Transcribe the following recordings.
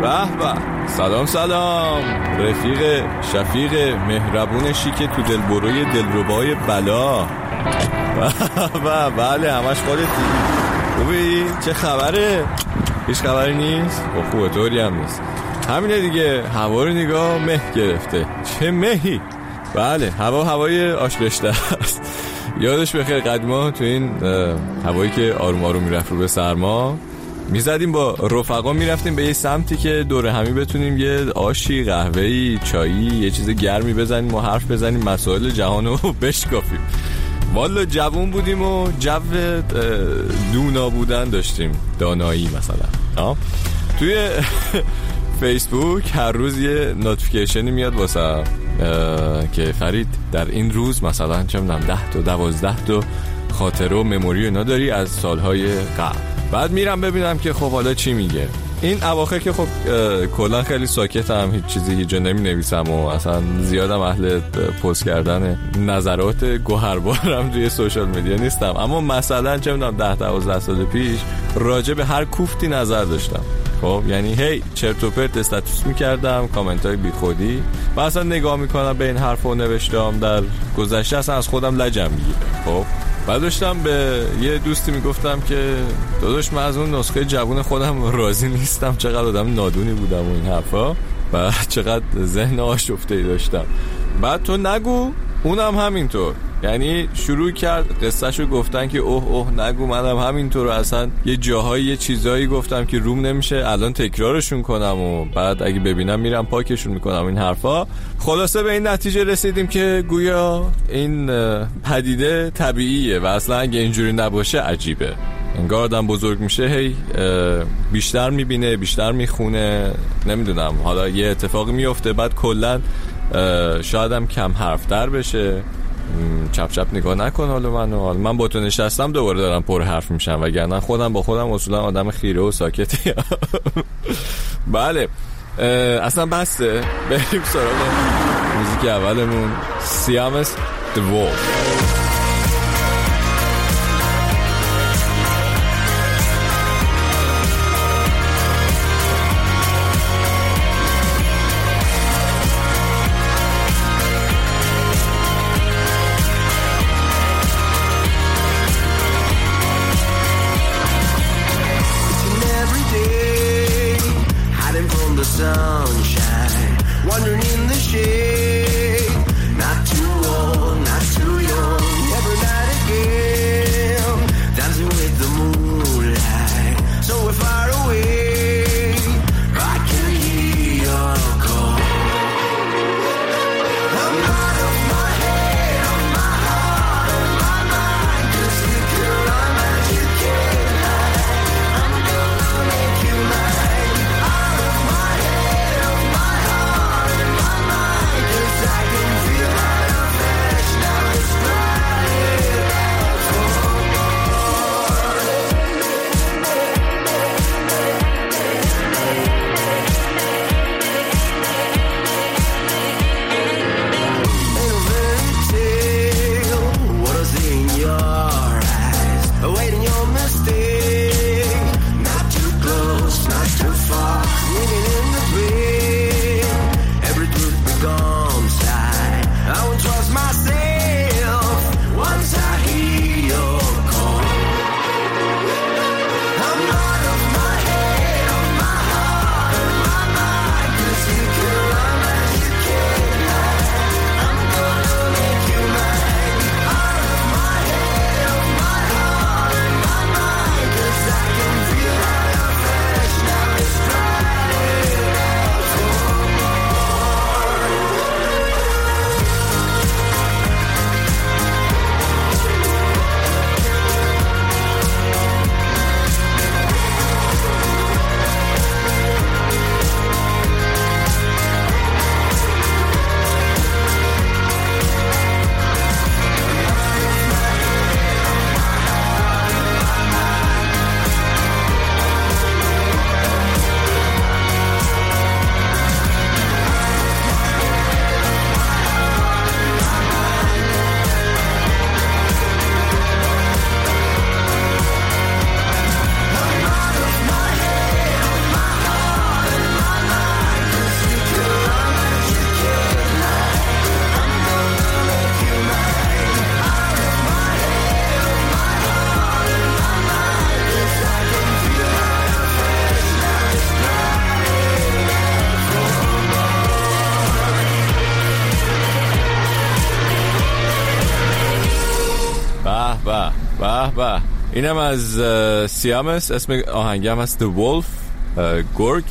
به به. سلام سلام. رفیق شفیق مهربون شیک تو دلبروی دلربای بلا. و بله همش خودتی. خوبی؟ چه خبره؟ هیچ خبری نیست؟ خب خوبه طوری هم نیست. همینه دیگه هوا رو نگاه مه گرفته. چه مهی؟ بله هوا هوای آشلشته است. یادش بخیر قدیما تو این هوایی که آروم آروم می‌رفت رو به سرما می‌زدیم با رفقا می‌رفتیم به یه سمتی که دور همی بتونیم یه آشی قهوه‌ای چایی یه چیز گرمی بزنیم و حرف بزنیم مسائل جهان رو بشکافیم. والا جوون بودیم و جو دونا بودن داشتیم دانایی مثلا. توی فیسبوک هر روز یه نوتیفیکیشنی میاد واسه که فرید در این روز مثلا چه می‌دونم 10 تا 12 تا خاطره و مموری اینا داری از سالهای قبل. بعد میرم ببینم که خب حالا چی میگه. این اواخر که خب کلا خیلی ساکتم هیچ چیزی هیچ جا نمی نویسم و اصلا زیادم اهل پست کردن نظرات گوهربارم توی سوشال میدیا نیستم. اما مثلا چه می‌دونم 10 12 سال پیش راجع به هر کوفتی نظر داشتم. خب یعنی هی چرت و پرت استاتوس می‌کردم کامنت های بی خودی و اصلا نگاه می‌کنم به این حرف و نوشتم در گذشته اصلا از خودم لجم می‌گیره خب بعد داشتم به یه دوستی می‌گفتم که داداش من از اون نسخه جوون خودم راضی نیستم چقدر آدم نادونی بودم و این حرفا و چقدر ذهن آشفته ای داشتم. بعد تو نگو اونم همینطور. یعنی شروع کرد قصهشو گفتن که اوه اوه نگو منم همینطور اصلا یه جاهایی یه چیزایی گفتم که روم نمیشه الان تکرارشون کنم و بعد اگه ببینم میرم پاکشون می‌کنم. این حرفا خلاصه به این نتیجه رسیدیم که گویا این پدیده طبیعیه و اصلا اگه اینجوری نباشه عجیبه. انگار آدم بزرگ میشه هی بیشتر می‌بینه بیشتر می‌خونه. نمی‌دونم حالا یه اتفاقی میفته بعد کلا شاید هم کم حرف در بشه چپ چپ نگاه نکن حالا من حال من با تو نشستم دوباره دارم پر حرف میشم وگرنه خودم با خودم اصولا آدم خیره و ساکتی بله. اصلا بسته. بریم سراغ موزیک اولمون. سیامس دوو به به. اینم از سیامس. اسم آهنگم هست The Wolf. گورگ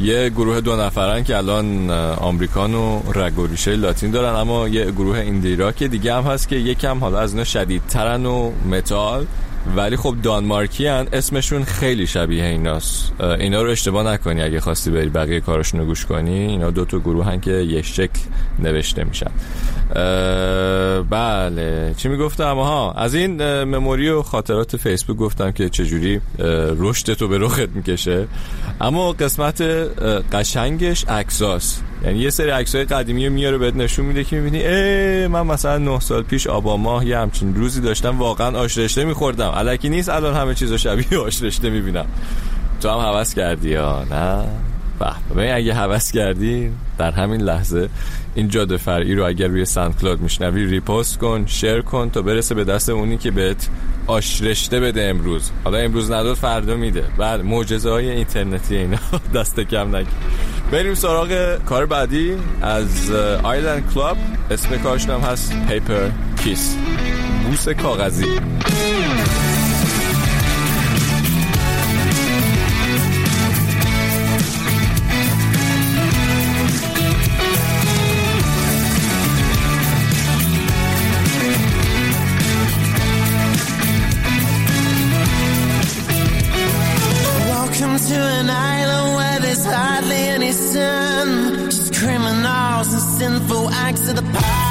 یه گروه دو نفرن که الان آمریکان و رگ و ریشه لاتین دارن اما یه گروه ایندی که دیگه هم هست که یکم حالا از اینا شدیدترن و متال. ولی خب دانمارکی هن اسمشون خیلی شبیه ایناست. اینا رو اشتباه نکنی اگه خواستی بری بقیه کارشون رو گوش کنی. اینا دو تا گروه هن که شکل نوشته میشن. بله. چی می‌گفتم؟ ها از این مموری و خاطرات فیسبوک گفتم که چجوری رشد تو به رخت می‌کشه. اما قسمت قشنگش اکساس یعنی یه سری عکسای قدیمی رو میاره بهت نشون میده که می‌بینی ای من مثلا 9 سال پیش آبا ماه یه همچین روزی داشتم واقعا آش رشته میخوردم. الکی نیست الان همه چیزو شبیه آش رشته می‌بینم. تو هم حوض کردی یا نه؟ به. اگه حوض کردی در همین لحظه این جاده فرعی رو اگر روی SoundCloud میشنوی repost کن share کن تا برسه به دست اونی که بهت آش رشته بده امروز. حالا امروز نداد فردا میده. بعد معجزه های اینترنتی اینا دست کم نگیر. بریم سراغ کار بعدی. از Island Club اسم کارشون هست Paper Kiss بوس کاغذی. sin, just criminals and sinful acts of the past.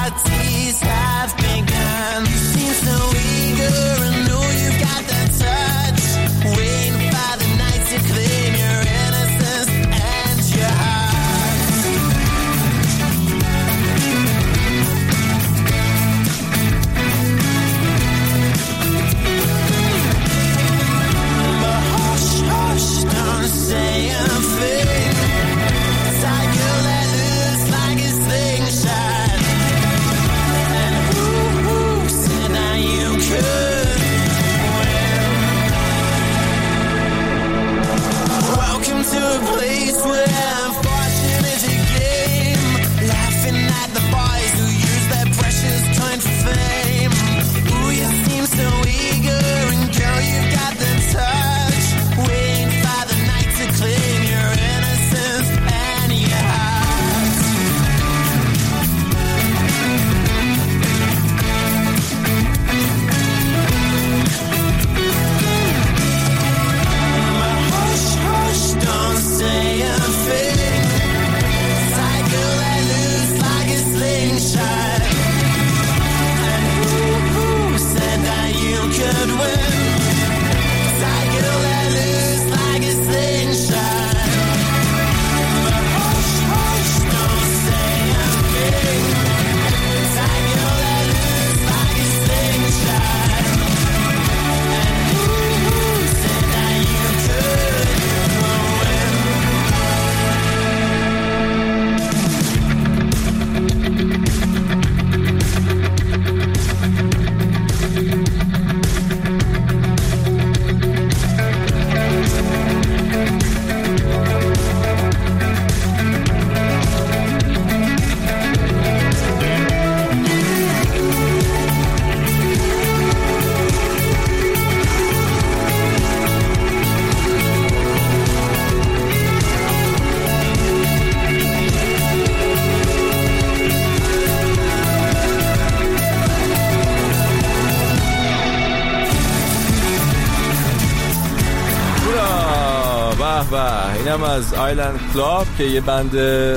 اینم از آیلند کلاب که یه بند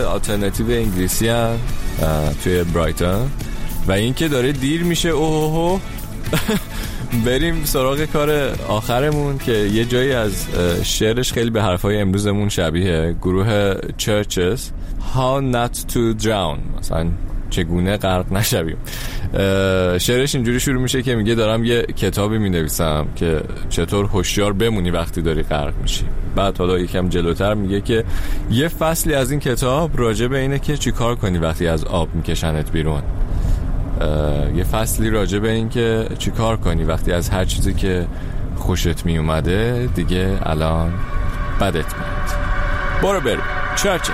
آلترناتیو انگلیسی هم توی برایتون. و اینکه داره دیر میشه اوه بریم سراغ کار آخرمون که یه جایی از شعرش خیلی به حرفای امروزمون شبیه گروه چرچز How Not to Drown. مثلا چگونه غرق نشویم. شعرش اینجوری شروع میشه که میگه دارم یه کتابی می‌نویسم که چطور هوشیار بمونی وقتی داری غرق میشی. بعد حالا یکم جلوتر میگه که یه فصلی از این کتاب راجع به اینه که چی کار کنی وقتی از آب میکشنت بیرون. یه فصلی راجع به این که چی کار کنی وقتی از هر چیزی که خوشت میومده دیگه الان بدت میاد. برو بریم. چرچز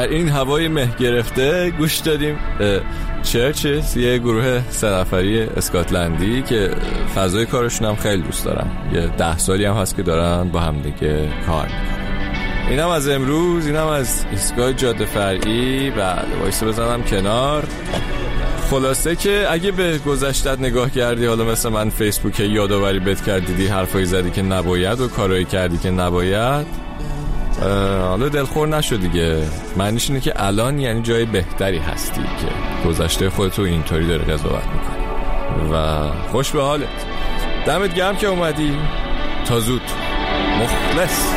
در این هوای مه گرفته گوش دادیم. CHVRCHES یه گروه سه نفری اسکاتلندی که فضای کارشون هم خیلی دوست دارم یه ده سالی هم هست که دارن با هم دیگه کار اینم از امروز اینم از ایستگاه جاده فرعی. و وایس بزنم کنار. خلاصه که اگه به گذشتت نگاه کردی حالا مثل من فیسبوک یادآوری بد کردیدی حرفایی زدی که نباید و کارایی کردی که نباید حالا دلخور نشو دیگه. معنیش اینه که الان یعنی جای بهتری هستی که گذشته خودتو اینطوری داره قضاوت می‌کنی. و خوش به حالت. دمت گرم که اومدی. تا زود. مخلص.